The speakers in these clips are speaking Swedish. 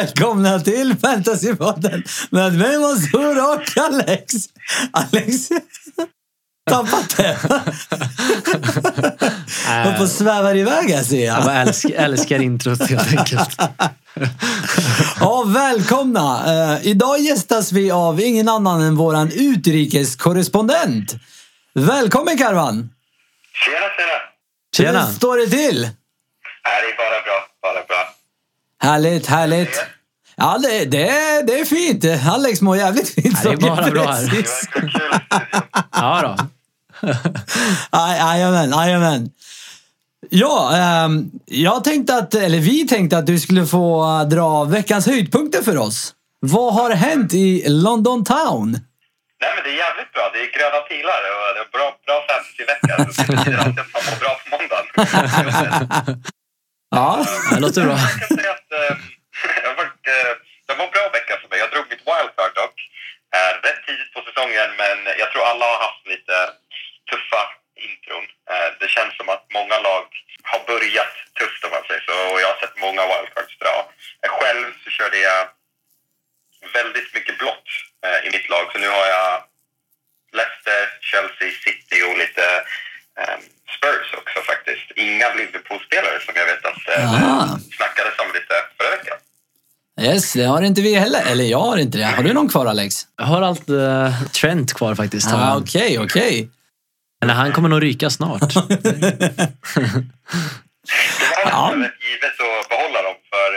välkomna till Fantasypodden med mig Mansour och Alex. Alex, tappat det. Håller på svävar iväg här ser Jag jag. bara älskar, älskar introt helt enkelt. Ja, välkomna! Eh, idag gästas vi av ingen annan än våran utrikeskorrespondent. Välkommen Karvan! Tjena, tjena! Tjena! Hur står det till? Nej, det är bara bra. Bara bra. Härligt, härligt. Ja, det, det, det är fint. Alex mår jävligt fint. Ja, det är bara bra här. Ja då. Aj- Jajamän, jajamän. Ja, ehm, jag tänkte att, eller vi tänkte att du skulle få dra veckans höjdpunkter för oss. Vad har hänt i London Town? Nej, men det är jävligt bra. Det är gröna pilar och det är bra, bra fantasyvecka. Att man mår bra på måndagen. Ja, Det låter bra. Jag kan säga att eh, jag varit, eh, det var en bra vecka för mig. Jag drog mitt wildcard dock. Eh, rätt tidigt på säsongen, men jag tror alla har haft lite tuffa intron. Det känns som att många lag har börjat tufft om man säger så. Och jag har sett många wildcards dra. Själv så körde jag väldigt mycket blått i mitt lag. Så nu har jag Leicester, Chelsea, City och lite eh, Spurs också faktiskt. Inga Liverpool-spelare som jag vet att eh, snackades om lite förra veckan. yes, det har inte vi heller. Eller jag har inte det. Har du någon kvar Alex? Jag har allt uh, Trent kvar faktiskt. har Ah. Okej, okej. Men han kommer nog ryka snart. Det var Ja. rätt givet att behålla dem för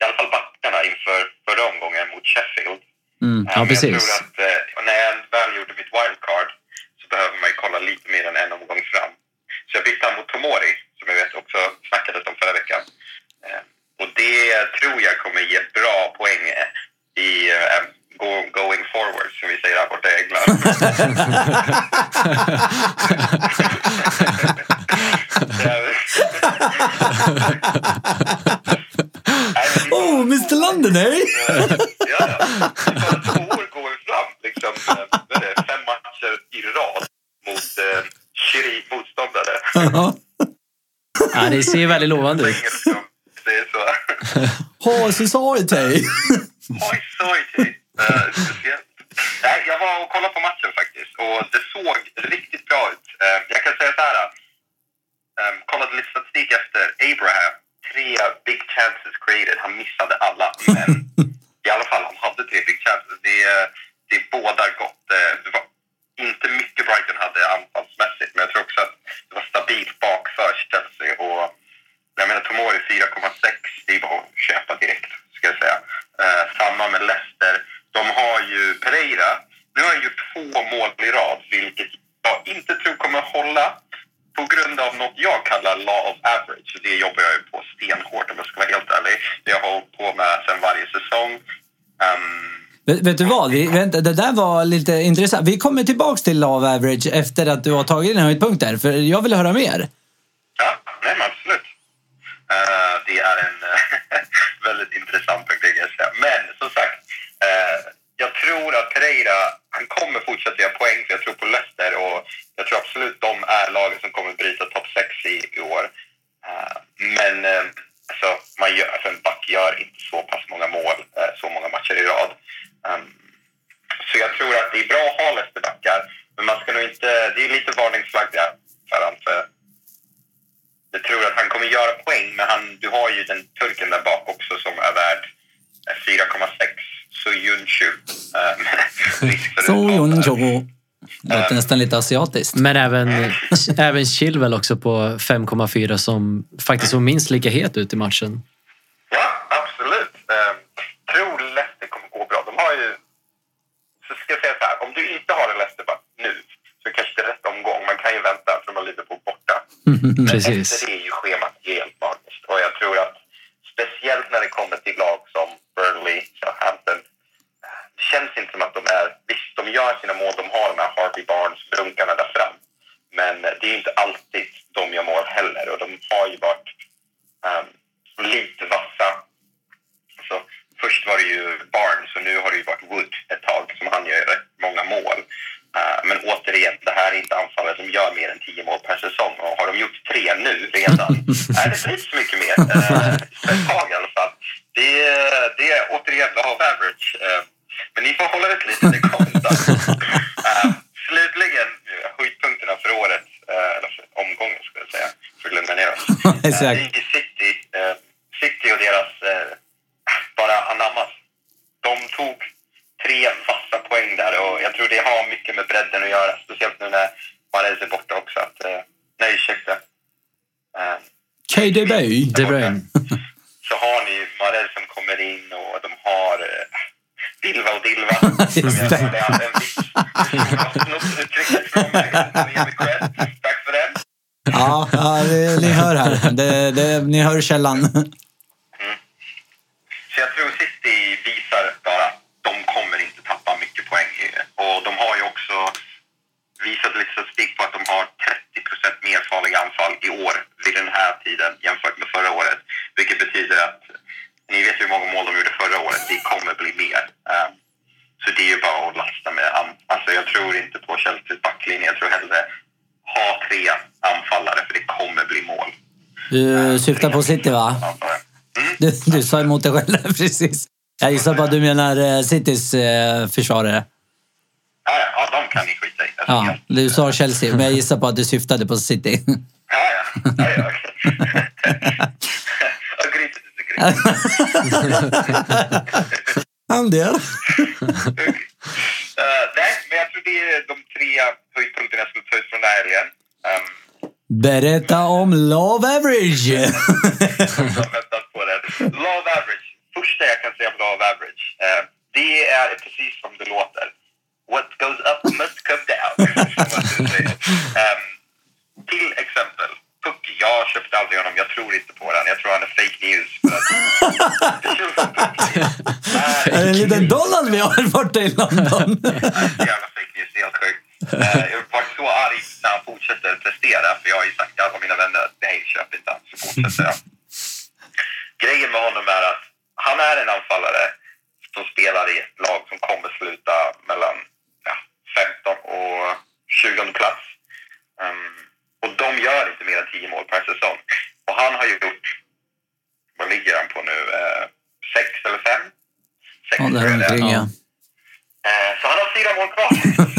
i alla fall backarna inför förra omgången mot Sheffield. Mm. Eh, Ja, men precis. Jag tror att eh, när jag väl gjorde mitt wildcard så behöver man ju kolla lite mer än en omgång fram. Så jag bytte han mot Tomori, som jag vet också snackades om förra veckan. Eh, Och det tror jag kommer ge bra poäng eh, i eh, go, going forward, som vi säger här borta i England. Oh, Mr London, eh? ja, ja. För två år går vi fram. Liksom, eh, vad är det, fem matcher i rad mot eh, Chiri motståndare. Ja. Ja, det ser väldigt lovande ut. Det är så. Har society. Oj, sorry. Uh, speciellt. Nej, jag var och kollade på matchen faktiskt och det såg riktigt bra ut. Eh, jag kan säga så här. Um, kollade lite statistik efter Abraham. Tre big chances created. Han missade alla, men i alla fall han hade tre big chances. Det, eh, det bådar gott. Eh, Det var inte mycket Brighton hade anfallsmässigt, men jag tror också att det var stabilt bak för Chelsea. Och jag menar Tomori 4,6, det är bara att köpa direkt, ska jag säga. Eh, samma med Leicester. De har ju Pereira. Nu har han gjort två mål i rad, vilket jag inte tror kommer hålla på grund av något jag kallar law of average. Det jobbar jag ju på stenhårt om jag ska vara helt ärlig. Det har jag hållit på med sedan varje säsong. Ehm, Vet, vet du vad? Vi, vänta, det där var lite intressant. Vi kommer tillbaks till Love Average efter att du har tagit dina höjdpunkter. För jag vill höra mer. Ja, nej men absolut. Eh, det är en eh, väldigt intressant punkt, det kan jag säga. Men som sagt, eh, jag tror att Pereira, han kommer fortsätta göra poäng, för jag tror på Leicester och jag tror absolut de är lagen som kommer bryta topp 6 i, i år. Eh, men eh, alltså, man gör, alltså, en back gör inte så pass många mål, eh, så många matcher i rad. Um, så jag tror att det är bra att ha Leicester-backar, men man ska nog inte, det är lite varningsflagg där för han, för jag tror att han kommer göra poäng, men han, du har ju den turken där bak också som är värd eh, 4,6. Så Junshu. Eh, risk för Så, utmanare. Jon, Tjo. Låter nästan lite asiatiskt. Men även, även Chilwell också på 5,4 som faktiskt såg minst lika het ut i matchen. Ja, absolut. Eh, tror Leicester kommer gå bra. De har ju... Så ska jag säga så här, om du inte har en Leicester bara nu så kanske det är rätt omgång. Man kan ju vänta för de har Liverpool borta. Men Precis. nej, det sägs så mycket mer. Eh, ett tag i alla fall. Det, det är återigen av average. Eh, men ni får hålla ut lite, det eh, Slutligen, eh, höjdpunkterna för året, eh, eller för omgången skulle jag säga, för Glenn Meneros. Eh, KDB. De Bruyne. så har ni Mahrez som kommer in och de har eh, Dilva och Dilva. Som det. jag hade en viss uttrycket från mig. Tack för den. Ja, ja det, ni hör här. Det, det, ni hör källan. Så jag tror City visar bara att de kommer inte tappa mycket poäng. Och de har ju också visat lite statistik på att de har 30 mer farliga anfall i år vid den här tiden jämfört med förra året. Vilket betyder att ni vet hur många mål de gjorde förra året. Det kommer bli mer. Um, så det är ju bara att lasta med. Alltså jag tror inte på Chelseas backlinje. Jag tror hellre ha tre anfallare för det kommer bli mål. Du syftar på City va? Mm. Du, du sa emot dig själv precis. Jag gissar på att du menar eh, Citys eh, försvarare. Ja, de kan ni skita i. Ja, du sa Chelsea, men jag gissar på att du syftade på City. Ja, ja. ja, ja okej. Han del. Eh, nej, men jag tror det är de tre höjdpunkterna jag skulle ta ut från den här helgen. Um, Berätta om Love Average. jag väntat på det. Love average. Första jag kan säga om love average. eh, det är precis som det låter. What goes up must come down. som. Ehm, till exempel, Pucky. Jag köpte aldrig honom. Jag tror inte på den. Jag tror han är fake news. För är det en liten Donald vi har borta i London? jävla fake news, det är helt sjukt. Eh, jag har varit så arg när han fortsätter prestera, för jag har ju sagt till alla mina vänner att nej, köp inte han, så fortsätter han. Grejen med honom är att han är en anfallare som spelar i ett lag som kommer sluta mellan ja, 15 och 20 plats. Um, och de gör inte mer än 10 mål per säsong. Och han har gjort, vad ligger han på nu, eh, sex eller fem? Sex Ja, där tror jag det är. omkring ja. Eh, Så han har fyra mål kvar.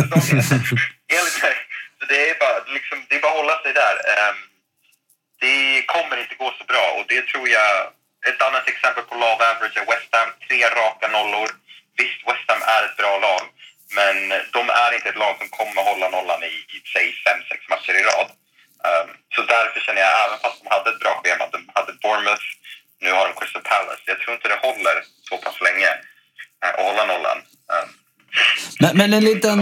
säsongen. Enligt mig. Så det är bara, liksom, det är bara att hålla sig där. Ehm, Det kommer inte gå så bra och det tror jag... Ett annat exempel på love average är West Ham. Tre raka nollor. Visst, West Ham är ett bra lag, men de är inte ett lag som kommer hålla nollan i, i säg, fem, sex matcher i rad. Ehm, så därför känner jag, även fast de hade ett bra schema, de hade Bournemouth, nu har de Crystal Palace. Jag tror inte det håller så pass länge eh, att hålla nollan. Ehm, Men, men en liten...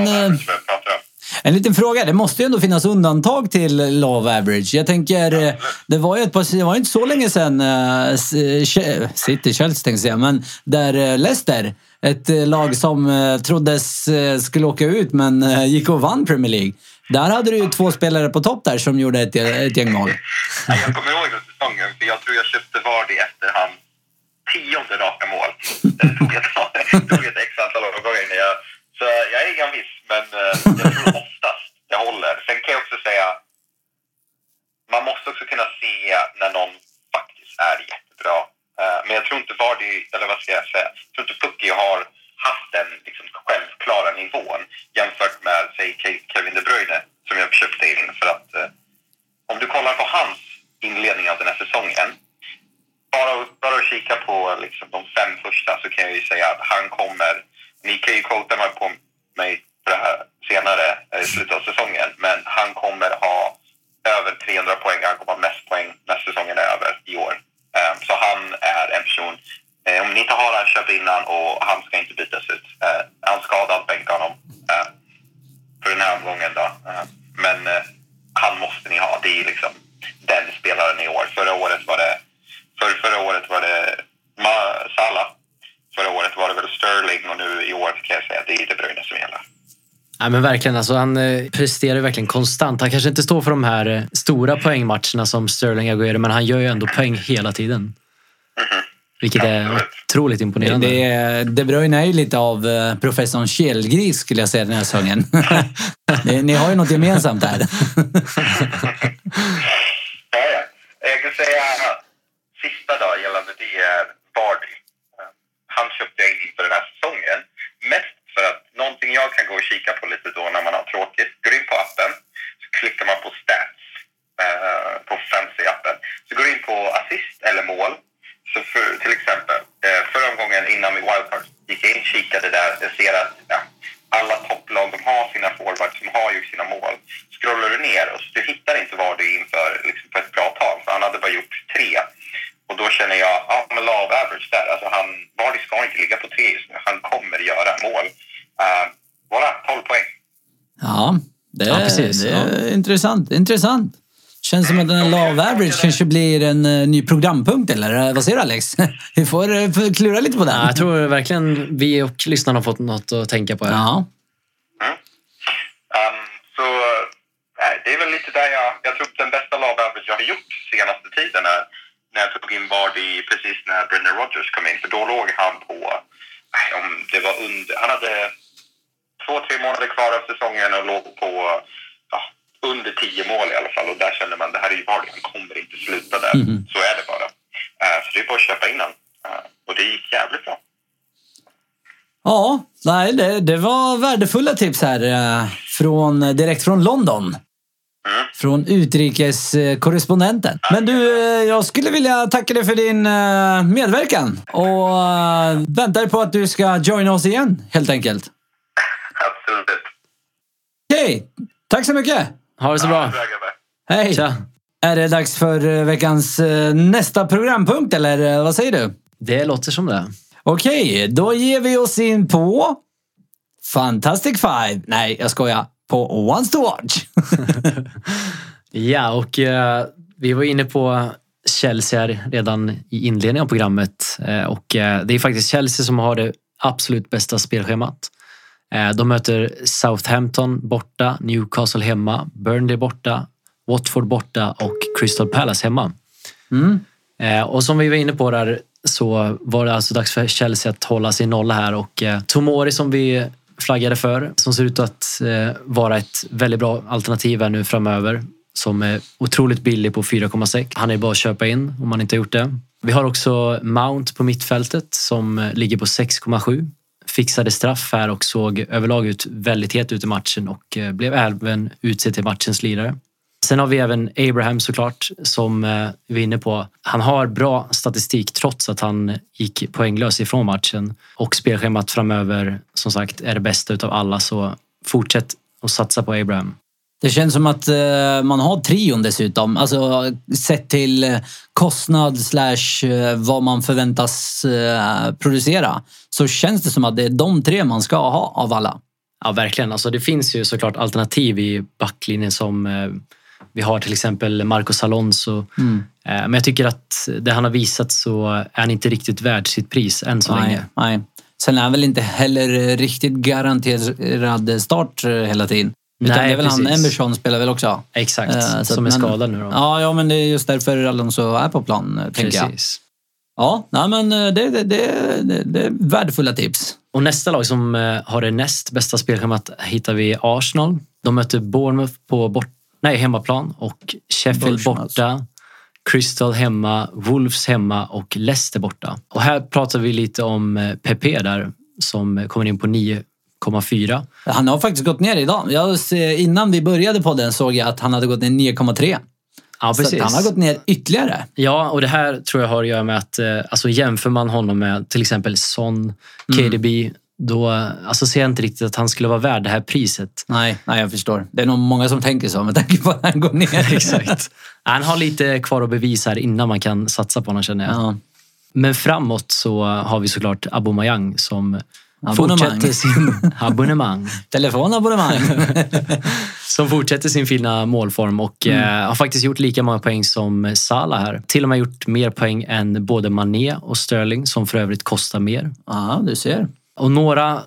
En liten fråga. Det måste ju ändå finnas undantag till Love Average. Jag tänker, eh, det var ju ett par, det var inte så länge sedan Che- City, Chelsea tänkte jag säga, men där Leicester, ett lag som troddes skulle åka ut men gick och vann Premier League. Där hade du ju två spelare på topp där som gjorde ett, ett gäng mål. Jag kommer ihåg den säsongen, för jag tror jag köpte Vardy efter hans tionde raka mål. Det tog ett, tog ett x antal omgångar innan jag... Så jag är ingen viss, men eh, jag tror oftast det håller. Sen kan jag också säga, man måste också kunna se när någon faktiskt är jättebra. Eh, Men jag tror inte Vardy, eller vad ska jag säga, jag tror inte Pucky har haft den liksom, självklara nivån jämfört med, säg Ke- Kevin De Bruyne som jag köpte in för att eh, om du kollar på hans inledning av den här säsongen, bara, bara att kika på liksom, de fem första så kan jag ju säga att han kommer, ni kan ju quota mig på mig Ja, men verkligen, alltså, han eh, presterar verkligen konstant. Han kanske inte står för de här eh, stora poängmatcherna som Sterling Aguero, men han gör ju ändå poäng hela tiden. Vilket är otroligt imponerande. Det är, De Bruyne är ju lite av eh, professorn Källgris skulle jag säga den här säsongen. ni, ni har ju något gemensamt där. Ja, ja. Jag kan säga sista då gällande det är Vardy. Eh, Han köpte jag in inför den här säsongen. Mest för att att kika på lite då när man har tråkigt. Går in på appen, så klickar man på stats eh, på fantasy-appen. Så går du in på assist eller mål. Så för, till exempel, eh, förra omgången innan min wildcard gick jag in och kikade där. Jag ser att ja, alla topplag de har sina forwards som har gjort sina mål. Scrollar du ner och så du hittar inte var du är inför liksom, på ett bra tag. För han hade bara gjort tre. Och då känner jag, ja men love average där. Alltså han, Vardy ska inte ligga på tre just nu. Han kommer göra mål. Uh, voilà, 12 poäng. Ja, det, Ja, precis. det är intressant. intressant. Känns som att den här love average kanske blir en eh, ny programpunkt, eller eh, vad säger du Alex? Vi får, eh, klura lite på den. Ja, jag tror verkligen vi och lyssnarna har fått något att tänka på. Här. Ja. Mm. Um, så nej, det är väl lite där jag... Jag tror den bästa love average jag har gjort senaste tiden är när jag tog in Vardy precis när Brendan Rodgers kom in. För då låg han på... Nej, om det var under... Han hade två, tre månader kvar av säsongen och låg på ja, tio mål i alla fall. Och där kände man det här är ju Vardy, han kommer inte sluta där. Mhm. Så är det bara. Uh, så det är bara att köpa in honom. Uh, och det gick jävligt bra. Ja, nej, det, det var värdefulla tips här eh, från, direkt från London. Mm. Från utrikeskorrespondenten. Men du, eh, jag skulle vilja tacka dig för din eh, medverkan och eh, väntar på att du ska joina oss igen, helt enkelt. Absolut. Okej, tack så mycket. Ha det så bra. Hej! Tja. Är det dags för eh, veckans eh, nästa programpunkt, eller eh, vad säger du? Det låter som det. Okej, då ger vi oss in på Fantastic Five. Nej, jag skojar. På Once to Watch. Ja, och eh, vi var inne på Chelsea här redan i inledningen av programmet. Eh, och eh, det är faktiskt Chelsea som har det absolut bästa spelschemat. Eh, de möter Southampton borta, Newcastle hemma, Burnley borta, Watford borta och Crystal Palace hemma. Mm. Eh, och som vi var inne på där så var det alltså dags för Chelsea att hålla sin nolla här och eh, Tomori som vi flaggade för som ser ut att vara ett väldigt bra alternativ här nu framöver som är otroligt billig på 4,6. Han är bara att köpa in om man inte har gjort det. Vi har också Mount på mittfältet som ligger på 6,7. Fixade straff här och såg överlag ut väldigt het ut i matchen och eh, blev även utsedd till matchens lirare. Sen har vi även Abraham såklart som eh, vi är inne på. Han har bra statistik trots att han gick poänglös ifrån matchen och spelschemat framöver som sagt är det bästa utav alla så fortsätt att satsa på Abraham. Det känns som att eh, man har trion dessutom. Alltså sett till eh, kostnad slash eh, vad man förväntas producera. Så känns det som att det är de tre man ska ha av alla. Ja, verkligen. Alltså, det finns ju såklart alternativ i backlinjen som vi har till exempel Marcos Alonso. Mm. Men jag tycker att det han har visat så är han inte riktigt värd sitt pris än så Nej, länge. nej. Sen är han väl inte heller riktigt garanterad start hela tiden. Utan Nej, det är väl han, precis. Emerson spelar väl också. Exakt, Eh, som är men- skadad nu då. Ja, ja, men det är just därför Alonso är på plan, eh, tänker jag. Ja, nej, men eh, det, det, det, det, är värdefulla tips. Och nästa lag som eh, har det näst bästa spelschemat hittar vi Arsenal. De möter Bournemouth på bort, nej, hemmaplan och Sheffield borta. Crystal hemma, Wolves hemma och Leicester borta. Och här pratar vi lite om PP där som kommer in på 9,4. Han har faktiskt gått ner idag. Jag, ser- innan vi började på den såg jag att han hade gått ner 9,3. Ja, Så precis. han har gått ner ytterligare. Ja, och det här tror jag har att göra med att eh, alltså jämför man honom med till exempel Son, Mm. KDB, då alltså ser jag inte riktigt att han skulle vara värd det här priset. Nej, nej, jag förstår. Det är nog många som tänker så med tanke på att han går ner. Exakt. Han har lite kvar att bevisa här innan man kan satsa på honom känner jag. Ja. Men framåt så har vi såklart Aubameyang som. Fortsätter sin abonnemang. Telefonabonnemang. Som fortsätter sin fina målform och Mm. eh, har faktiskt gjort lika många poäng som Salah här. Till och med gjort mer poäng än både Mané och Sterling som för övrigt kostar mer. ja, du ser. Och några,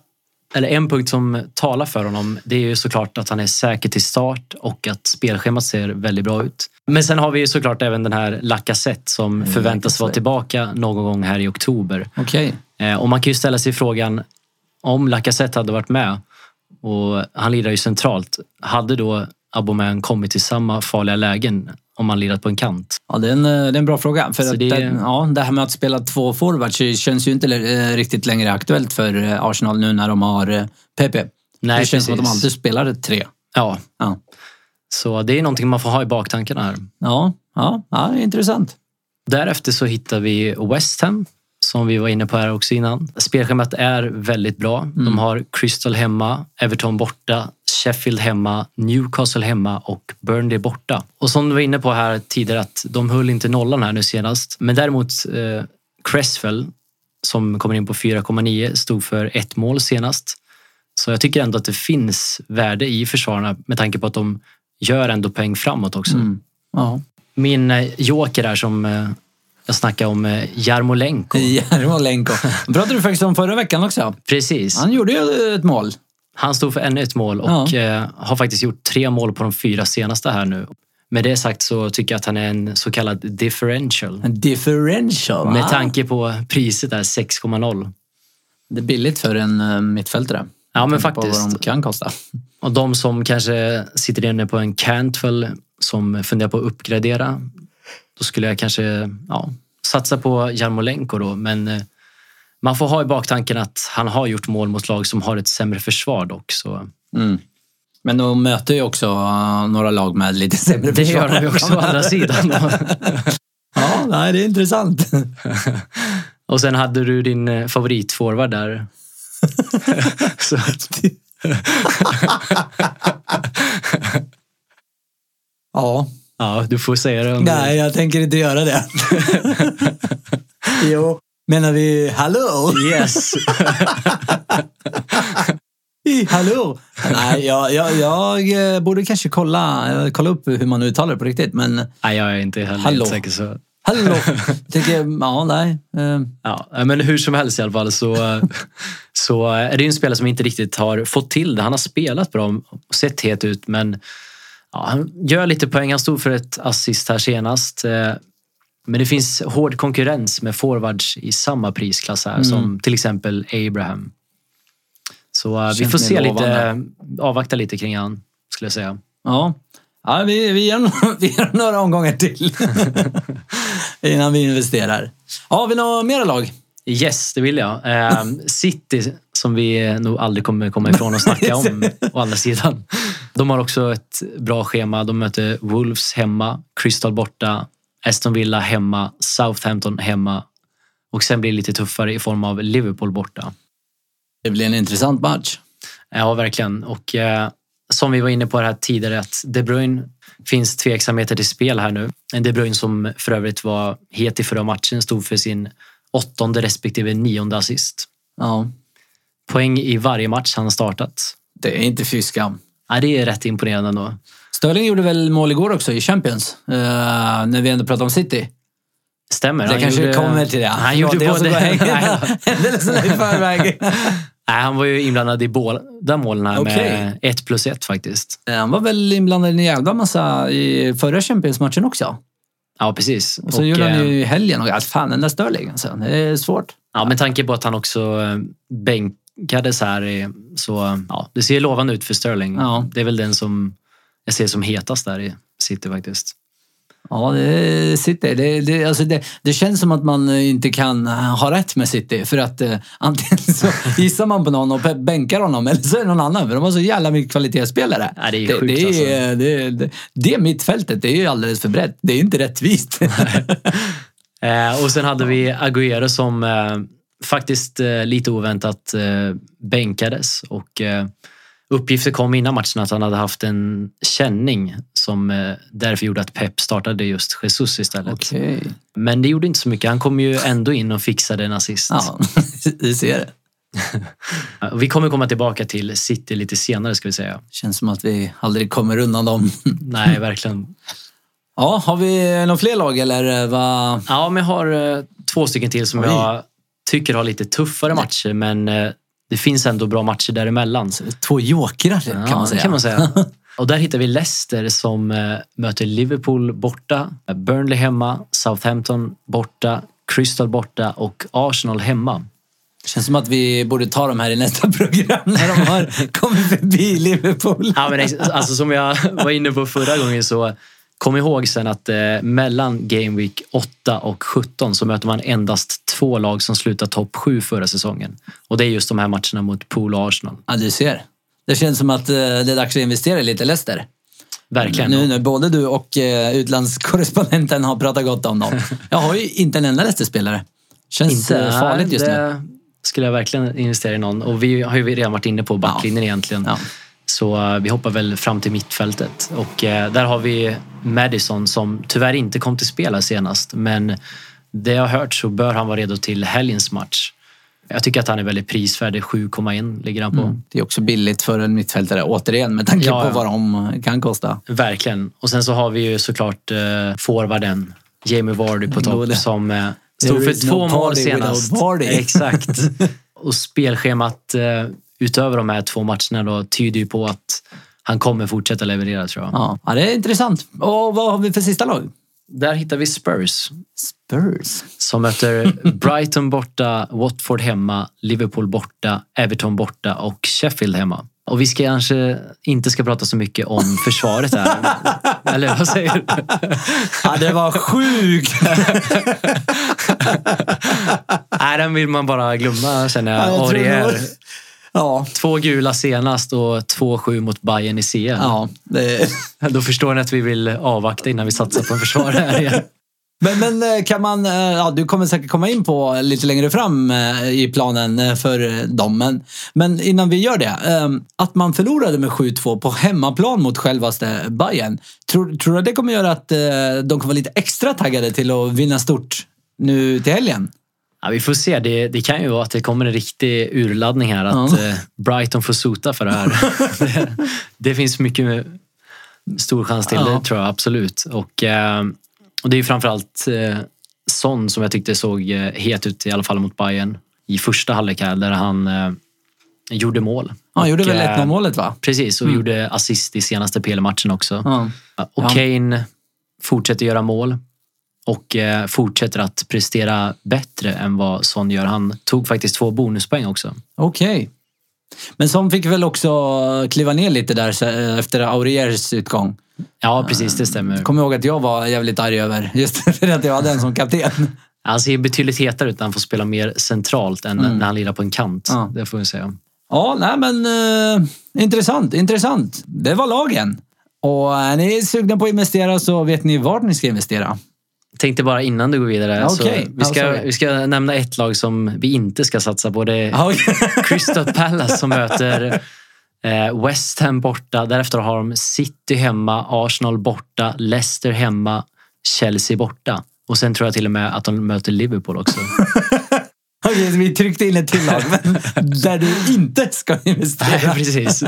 eller en punkt som talar för honom det är ju såklart att han är säker till start och att spelschemat ser väldigt bra ut. Men sen har vi ju såklart även den här Lacazette som förväntas vara tillbaka någon gång här i oktober. Okej. Eh, och man kan ju ställa sig frågan om Lacazette hade varit med och han lirar ju centralt. Hade då Aubameyang kommit till samma farliga lägen om han lirat på en kant? Ja, det är, en, eh, det är en bra fråga. För det- det... ja, det här med att spela två forwards känns ju inte eh, riktigt längre aktuellt för eh, Arsenal nu när de har PP. Nej, det känns som att de precis. alltid spelar tre. Ja, Ja, så det är någonting man får ha i baktankarna här. ja, ja, ja intressant. Därefter så hittar vi West Ham som vi var inne på här också innan. Spelschemat är väldigt bra. De har Crystal hemma, Everton borta, Sheffield hemma, Newcastle hemma och Burnley borta. Och som du var inne på här tidigare att de höll inte nollan här nu senast. Men däremot eh, Cresswell som kommer in på 4,9 stod för ett mål senast. Så jag tycker ändå att det finns värde i försvararna med tanke på att de gör ändå poäng framåt också. Mm. Ja. Min eh, joker här som eh, jag snackade om, eh, Jarmolenko. Jarmolenko. Det pratade du faktiskt om förra veckan också. Precis. Han gjorde ju ett mål. Han stod för ännu ett mål och eh, har faktiskt gjort tre mål på de fyra senaste här nu. Med det sagt så tycker jag att han är en så kallad differential. En differential. Med Ah, tanke på priset där, 6,0. Det är billigt för en uh, mittfältare. Ja, men Med tanke på faktiskt. Vad de kan kosta. Och de som kanske sitter inne på en Cantwell som funderar på att uppgradera, då skulle jag kanske ja, satsa på Jarmolenko då. Men eh, man får ha i baktanken att han har gjort mål mot lag som har ett sämre försvar dock. Så Mm. Men de möter ju också uh, några lag med lite sämre det försvar. gör de ju också å andra sidan. Ja, nej, det är intressant. Och sen hade du din eh, favoritforward där. Ja. Ja, du får säga det. om Nej, jag tänker inte göra det. jo. Menar vi hallå? Yes. Hallå? Nej, jag, jag, jag eh, borde kanske kolla, eh, kolla upp hur man uttalar det på riktigt. Men Nej, jag är inte heller Hallå. helt säker. Så. hallå? Tänker, ja, nej. eh, Ja, men hur som helst i alla fall så, så är det en spelare som inte riktigt har fått till det. Han har spelat bra och sett het ut men ja, han gör lite poäng. Han stod för ett assist här senast. Eh, Men det finns hård konkurrens med forwards i samma prisklass här som till exempel Abraham. Så eh, vi får se lite, lovande. avvakta lite kring han skulle jag säga. Ja, ja vi, vi, ger, vi ger några omgångar till innan vi investerar. Har vi några mera lag? Yes, det vill jag. Eh, City, som vi nog aldrig kommer komma ifrån att snacka om, å andra sidan. De har också ett bra schema. De möter Wolves hemma, Crystal borta, Aston Villa hemma, Southampton hemma och sen blir det lite tuffare i form av Liverpool borta. Det blir en intressant match. Ja, verkligen. Och eh, som vi var inne på här tidigare att De Bruyne finns tveksamheter till spel här nu. En De Bruyne som för övrigt var het i förra matchen, stod för sin åttonde respektive nionde assist. Ja, Poäng i varje match han har startat. det är inte fy skam. Ja, det är rätt imponerande ändå. Sterling gjorde väl mål igår också i Champions, eh, när vi ändå pratade om City. Stämmer. Det han kanske gjorde, kommer till det. Han Förlåt, gjorde som både... händelserna i förväg. Nej, han var ju inblandad i båda målen här Okej. med ett plus ett faktiskt. Han var väl inblandad i en jävla massa i förra Champions-matchen också. Ja, precis. Och så gjorde han eh, ju i helgen. Och, fan, den där Sterling alltså. Det är svårt. Ja, med tanke på att han också eh, bänkades här i- så ja, det ser lovande ut för Sterling. Ja. Det är väl den som jag ser som hetast där i City faktiskt. Ja, det sitter. Det, det, alltså det, det känns som att man inte kan ha rätt med City. För att eh, antingen så gissar man på någon och bänkar honom eller så är det någon annan. För de har så jävla mycket kvalitetsspelare. Ja, det är det, sjukt, det, alltså. är, det, det, det mittfältet det är ju alldeles för brett. Det är inte rättvist. Eh, och sen hade vi Agüero som eh, faktiskt eh, lite oväntat eh, bänkades. Och, eh, uppgifter kom innan matchen att han hade haft en känning som eh, därför gjorde att Pep startade just Jesus istället. Okej. Men det gjorde inte så mycket. Han kom ju ändå in och fixade en assist. Ja, vi ser det. Eh, Vi kommer komma tillbaka till City lite senare ska vi säga. Känns som att vi aldrig kommer undan dem. Nej, verkligen. Ja, har vi några fler lag eller vad? Ja, men jag har eh, två stycken till som Oj. jag tycker har lite tuffare matcher, men eh, det finns ändå bra matcher däremellan. Två jokrar kan Ja, man säga. kan man säga. Och där hittar vi Leicester som eh, möter Liverpool borta, Burnley hemma, Southampton borta, Crystal borta och Arsenal hemma. Känns som att vi borde ta dem här i nästa program när de har kommit förbi Liverpool. Ja, men alltså, som jag var inne på förra gången så kom ihåg sen att eh, mellan Game Week 8 och 17 så möter man endast två lag som slutade topp 7 förra säsongen. Och det är just de här matcherna mot Pool och Arsenal. Ja, du ser. Det känns som att eh, det är dags att investera i lite Leicester. Verkligen. Nu när både du och eh, utlandskorrespondenten har pratat gott om dem. Jag har ju inte en enda Leicester-spelare. Känns Inte farligt just nu. det skulle jag verkligen investera i någon. Och vi har ju redan varit inne på backlinjen egentligen. Ja. Så eh, vi hoppar väl fram till mittfältet. Och eh, där har vi Madison som tyvärr inte kom till spel här senast. Men det jag har hört så bör han vara redo till helgens match. Jag tycker att han är väldigt prisvärd. 7,1 ligger han på. Mm. Det är också billigt för en mittfältare, återigen, med tanke Ja, på vad de kan kosta. Verkligen. Och sen så har vi ju såklart eh, forwarden Jamie Vardy på topp som eh, stod för is no två mål senast. Exakt. Och spelschemat eh, utöver de här två matcherna då, tyder ju på att han kommer fortsätta leverera tror jag. Ja. ja, det är intressant. Och vad har vi för sista lag? Där hittar vi Spurs Spurs. som möter Brighton borta, Watford hemma, Liverpool borta, Everton borta och Sheffield hemma. Och vi ska kanske inte ska prata så mycket om försvaret här. Eller vad säger du? Ja, det var sjukt! Nej, den vill man bara glömma känner jag. Ja, jag Ja, två gula senast och 2-7 mot Bayern i CL. ja det... Då förstår ni att vi vill avvakta innan vi satsar på en försvarare här igen. Men, men eh, kan man, eh, ja, du kommer säkert komma in på lite längre fram eh, i planen för dem. Men, men innan vi gör det. eh, Att man förlorade med 7-2 på hemmaplan mot självaste Bayern. Tror, tror du att det kommer göra att de kommer vara lite extra taggade till att vinna stort nu till helgen? Ja, vi får se. Det, det kan ju vara att det kommer en riktig urladdning här. Att Ja. eh, Brighton får sota för det här. det, det finns mycket stor chans till Ja. det tror jag absolut. Och, eh, och det är ju framförallt eh, Son som jag tyckte såg het ut i alla fall mot Bayern i första halvlek här där han gjorde mål. Ja, han gjorde Och, väl eh, 1-0 målet va? Precis, och gjorde assist i senaste PL-matchen också. Ja. Och. Kane fortsätter göra mål och eh, fortsätter att prestera bättre än vad Son gör. Han tog faktiskt två bonuspoäng också. Okej. Men som fick väl också kliva ner lite där eh, efter Auriers utgång. Ja, precis, det stämmer. Kommer ihåg att jag var jävligt arg över just för att jag hade en som kapten. Han ser betydligt hetare ut när han får spela mer centralt än när han lirar på en kant. Ja. Det får vi säga. Ja, nej men eh, intressant, intressant. Det var lagen. Och är ni sugna på att investera så vet ni vart ni ska investera. Tänkte bara innan du går vidare. så Okej. vi, ska, sorry. vi ska nämna ett lag som vi inte ska satsa på. Det är okej. Crystal Palace som möter eh, West Ham borta. Därefter har de City hemma, Arsenal borta, Leicester hemma, Chelsea borta. Och sen tror jag till och med att de möter Liverpool också. Okej, så vi tryckte in ett till lag, men där du inte ska Nej, investera. precis.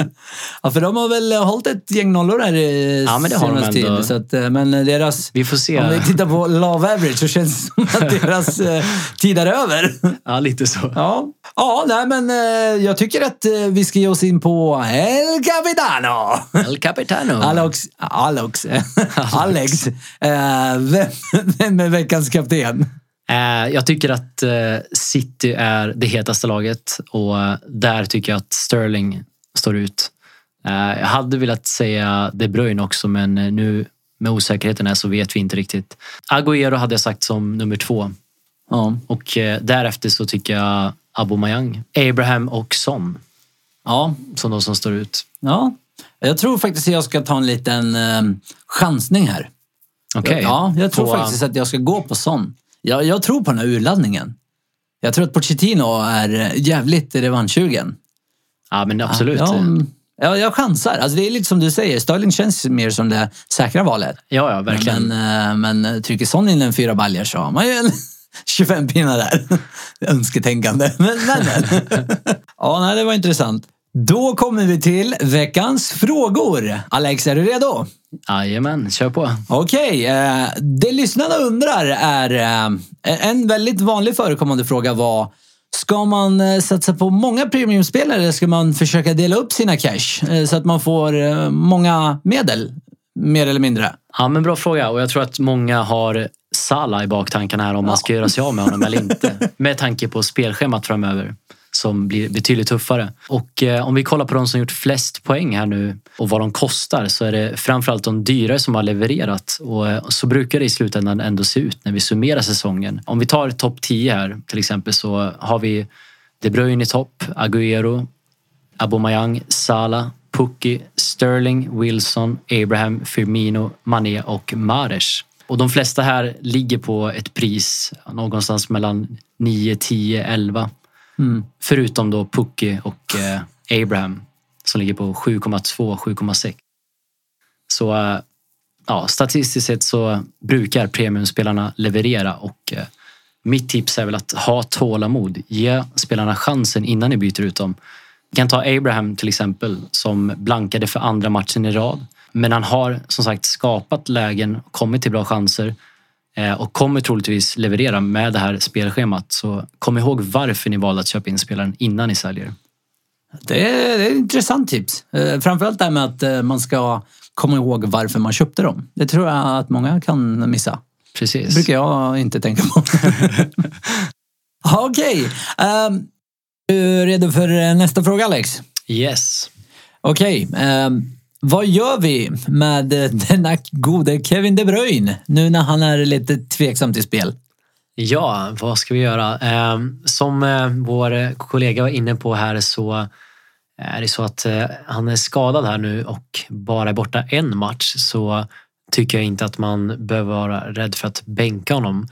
Ja, för de har väl hållit ett gäng nollor här i Ja, men det har de ändå. tid. Så att, eh, men deras... Vi får se. Om vi tittar på love average så känns det som att deras eh, tid är över. Ja, lite så. Ja, ja nej, men eh, jag tycker att vi ska ge oss in på El Capitano. El Capitano. Alex, Alex, Alex. Eh, vem, vem är veckans kapten? Eh, Jag tycker att eh, City är det hetaste laget och eh, där tycker jag att Sterling står ut. Jag hade velat säga De Bruyne också men nu med osäkerheten här så vet vi inte riktigt. Agüero hade jag sagt som nummer två Ja. och därefter så tycker jag Aubameyang, Abraham och Son Ja, som de som står ut. ja. Jag tror faktiskt att jag ska ta en liten chansning här. Okej. Ja, jag tror På- faktiskt att jag ska gå på sån. Jag, jag tror på den här urladdningen. Jag tror att Pochettino är eh, jävligt revanschsugen. Ja men absolut. Ja, ja, jag chansar. Alltså det är lite som du säger, Sterling känns mer som det säkra valet. Ja, ja verkligen. Men, eh, men trycker Son in en fyra baljor så har man ju en 25 pinnar där. Önsketänkande. Men, men, men. Ja, nej, det var intressant. Då kommer vi till veckans frågor. Alex, är du redo? Jajamän, kör på. Okej, eh, det lyssnarna undrar är... Eh, en väldigt vanlig förekommande fråga var Ska man eh, satsa på många premiumspelare eller ska man försöka dela upp sina cash så att man får många medel? Mer eller mindre. Ja, men bra fråga. Och jag tror att många har Salah i baktankarna här om man ska göra sig av med honom eller inte. Med tanke på spelschemat framöver som blir betydligt tuffare. Och eh, om vi kollar på de som gjort flest poäng här nu och vad de kostar så är det framförallt de dyrare som har levererat. Och eh, så brukar det i slutändan ändå se ut när vi summerar säsongen. Om vi tar topp 10 här till exempel så har vi De Bruyne i topp, Agüero, Aubameyang, Salah, Pukki, Sterling, Wilson, Abraham, Firmino, Mané och Mares. Och de flesta här ligger på ett pris någonstans mellan 9, 10, 11. Mm. Förutom då Pukki och eh, Abraham som ligger på 7,2, 7,6. Så eh, ja, statistiskt sett så brukar premiumspelarna leverera och eh, mitt tips är väl att ha tålamod. Ge spelarna chansen innan ni byter ut dem. Vi kan ta Abraham till exempel som blankade för andra matchen i rad. Men han har som sagt skapat lägen, kommit till bra chanser och kommer troligtvis leverera med det här spelschemat. Så kom ihåg varför ni valde att köpa in spelaren innan ni säljer. Det är, det är ett intressant tips. Eh, Framförallt det här med att eh, man ska komma ihåg varför man köpte dem. Det tror jag att många kan missa. Det Precis. brukar jag inte tänka på. Okej. ehm, är du redo för eh, nästa fråga Alex? Yes. Okej. ehm, vad gör vi med eh, denna gode Kevin De Bruyne nu när han är lite tveksam till spel? Ja, vad ska vi göra? Eh, som eh, vår kollega var inne på här så är det så att han är skadad här nu och bara är borta en match så tycker jag inte att man behöver vara rädd för att bänka honom.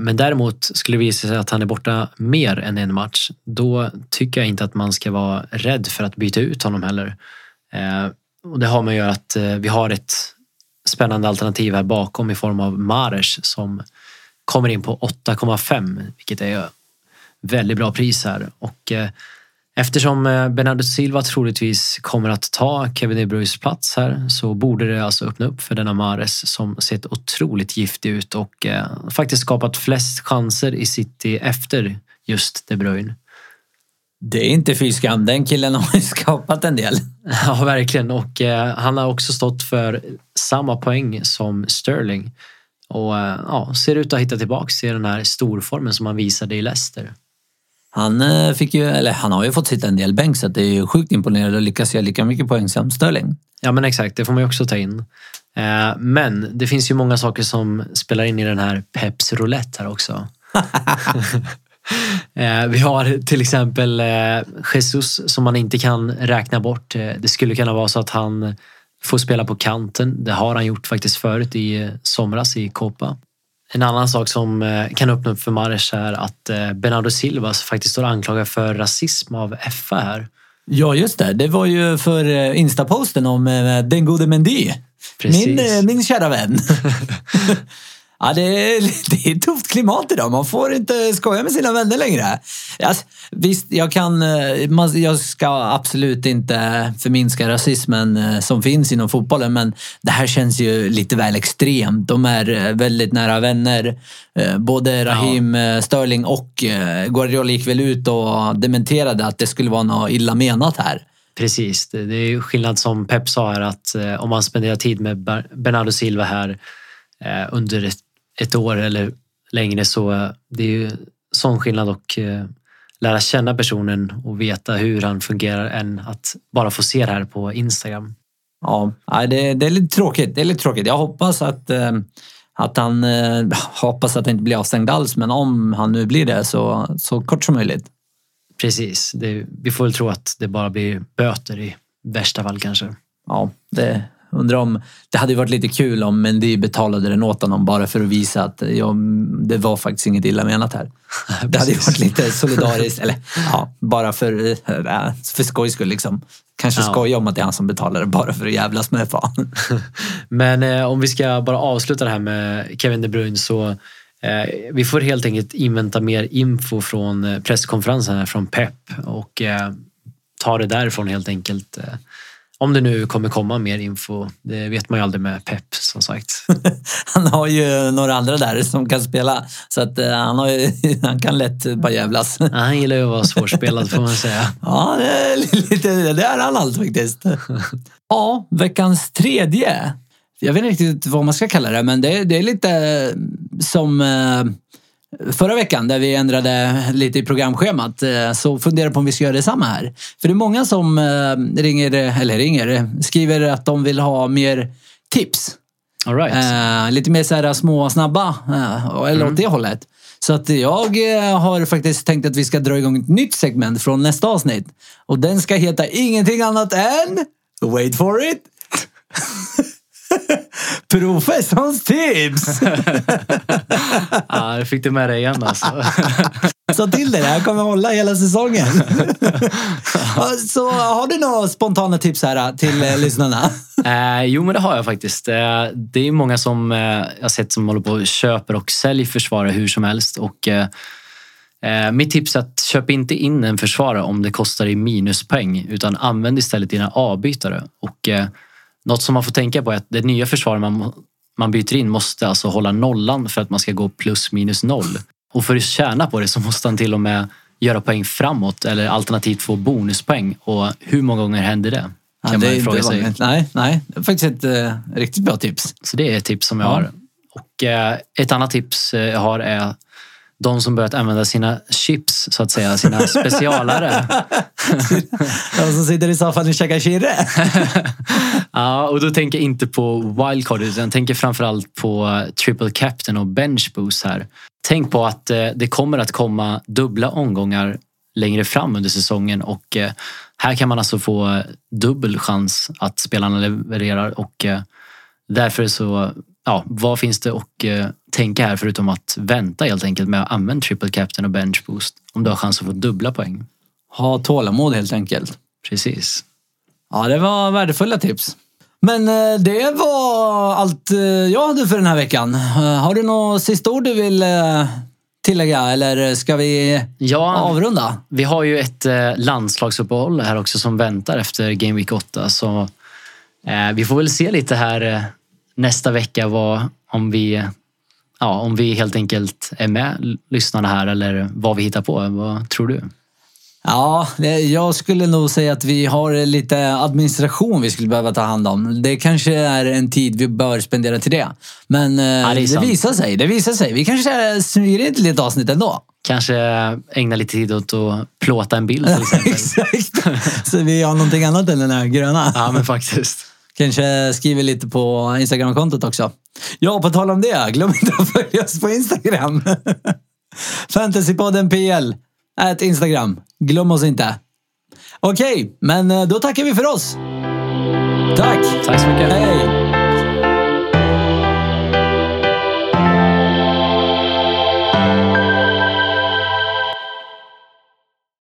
Men däremot skulle det visa sig att han är borta mer än en match. Då tycker jag inte att man ska vara rädd för att byta ut honom heller. Och det har med att göra att eh, vi har ett spännande alternativ här bakom i form av Mares som kommer in på 8,5 vilket är väldigt bra pris här. Och eh, eftersom eh, Bernardo Silva troligtvis kommer att ta Kevin De Bruynes plats här så borde det alltså öppna upp för denna Mares som sett otroligt giftig ut och faktiskt skapat flest chanser i City efter just De Bruyne. Det är inte fy skam. Den killen har ju skapat en del. Ja, verkligen. Och eh, han har också stått för samma poäng som Sterling. Och eh, ja, ser ut att hitta tillbaks till den här storformen som han visade i Leicester. Han, eh, fick ju, eller han har ju fått sitta en del bänk så att det är ju sjukt imponerande att lyckas göra lika mycket poäng som Sterling. Ja men exakt, det får man ju också ta in. Eh, Men det finns ju många saker som spelar in i den här Peps roulette här också. Eh, Vi har till exempel eh, Jesus som man inte kan räkna bort. Eh, Det skulle kunna vara så att han får spela på kanten. Det har han gjort faktiskt förut i somras i Copa. En annan sak som kan öppna upp för Mares är att Bernardo Silva faktiskt står anklagad för rasism av FA här. Ja, just det. Det var ju för instaposten om den gode Mendy. Precis. Min, min kära vän. ja, det, är, det är ett tufft klimat idag. Man får inte skoja med sina vänner längre. Alltså, visst, jag, kan, eh, jag ska absolut inte förminska rasismen eh, som finns inom fotbollen men det här känns ju lite väl extremt. De är eh, väldigt nära vänner. Både Raheem eh, Sterling och Guardiola gick väl ut och dementerade att det skulle vara något illa menat här. Precis, det är ju skillnad som Pep sa här att om man spenderar tid med Ber- Bernardo Silva här under ett, ett år eller längre så det är ju sån skillnad och eh, lära känna personen och veta hur han fungerar än att bara få se det här på Instagram. Ja, det, det är lite tråkigt. Det är lite tråkigt. Jag hoppas att, eh, att han eh, hoppas att han inte blir avstängd alls, men om han nu blir det så, så kort som möjligt. Precis, det, vi får väl tro att det bara blir böter i värsta fall kanske. Ja, det undrar om det hade varit lite kul om Mendy betalade den åt honom bara för att visa att ja, det var faktiskt inget illa menat här. Det hade varit lite solidariskt, eller ja, bara för, äh, för skojs skull liksom. Kanske Ja. skoja om att det är han som betalar det bara för att jävlas med fan. Men eh, om vi ska bara avsluta det här med Kevin De Bruyne så eh, vi får helt enkelt invänta mer info från eh, presskonferensen här från Pep och eh, ta det därifrån helt enkelt. Om det nu kommer komma mer info, det vet man ju aldrig med Pep som sagt. Han har ju några andra där som kan spela så att eh, han, har ju, han kan lätt bara jävlas. Ja, Han gillar ju att vara svårspelad får man säga. Ja, det är, lite, det är han allt faktiskt. Ja, veckans tredje. Jag vet inte riktigt vad man ska kalla det, men det, det är lite som eh, förra veckan där vi ändrade lite i programschemat. Eh, så funderar på om vi ska göra detsamma här. För det är många som eh, ringer, eller ringer, skriver att de vill ha mer tips. All right. Eh, lite mer så här små, snabba, eh, eller åt det hållet. Så att jag har faktiskt tänkt att vi ska dra igång ett nytt segment från nästa avsnitt. Och den ska heta ingenting annat än... Wait for it! Professorns tips! Ja, jag fick du med dig igen alltså. Sa till dig, det här kommer hålla hela säsongen. Så har du några spontana tips här till eh, lyssnarna? Eh, jo, men det har jag faktiskt. Eh, det är många som eh, jag sett som håller på och köper och säljer försvarare hur som helst. Och, eh, mitt tips är att köp inte in en försvarare om det kostar i minuspoäng utan använd istället dina avbytare. Och, något som man får tänka på är att det nya försvaret man, man byter in måste alltså hålla nollan för att man ska gå plus minus noll. Och för att tjäna på det så måste han till och med göra poäng framåt eller alternativt få bonuspoäng. Och hur många gånger händer det? Ja, Kan det man ju fråga sig. vanligt. Nej, nej, det är faktiskt ett eh, riktigt bra tips. Så det är ett tips som jag Ja. har. Och eh, ett annat tips eh, jag har är de som börjat använda sina chips, så att säga, sina specialare. De som sitter i soffan och käkar kirre. ja, och då tänker jag inte på wildcard, utan jag tänker framförallt på eh, triple captain och bench boost här. Tänk på att eh, det kommer att komma dubbla omgångar längre fram under säsongen och eh, här kan man alltså få dubbel chans att spelarna levererar och därför så, ja, vad finns det att eh, tänka här förutom att vänta helt enkelt med att använda triple captain och bench boost om du har chans att få dubbla poäng. Ha tålamod helt enkelt. Precis. Ja, det var värdefulla tips. Men eh, det var allt eh, jag hade för den här veckan. Har du något sista ord du vill tillägga eller ska vi Ja, avrunda? Vi har ju ett eh, landslagsuppehåll här också som väntar efter Game Week 8. Så vi får väl se lite här nästa vecka vad, om, vi, ja, om vi helt enkelt är med lyssnarna här eller vad vi hittar på. Vad tror du? Ja, det- jag skulle nog säga att vi har lite administration vi skulle behöva ta hand om. Det kanske är en tid vi bör spendera till det. Men eh, det är det, sant. visar sig. Det visar sig. Vi kanske smyger in till ett avsnitt ändå. Kanske ägna lite tid åt att plåta en bild till exempel. Exakt. Så vi har någonting annat än den här gröna. Ja, men faktiskt. Kanske skriver lite på Instagram-kontot också. Ja, på tal om det. Glöm inte att följa oss på Instagram. Fantasypodden PL. Ät Instagram. Glöm oss inte. Okej, men eh, då tackar vi för oss. Tack. Tack så mycket. Hej.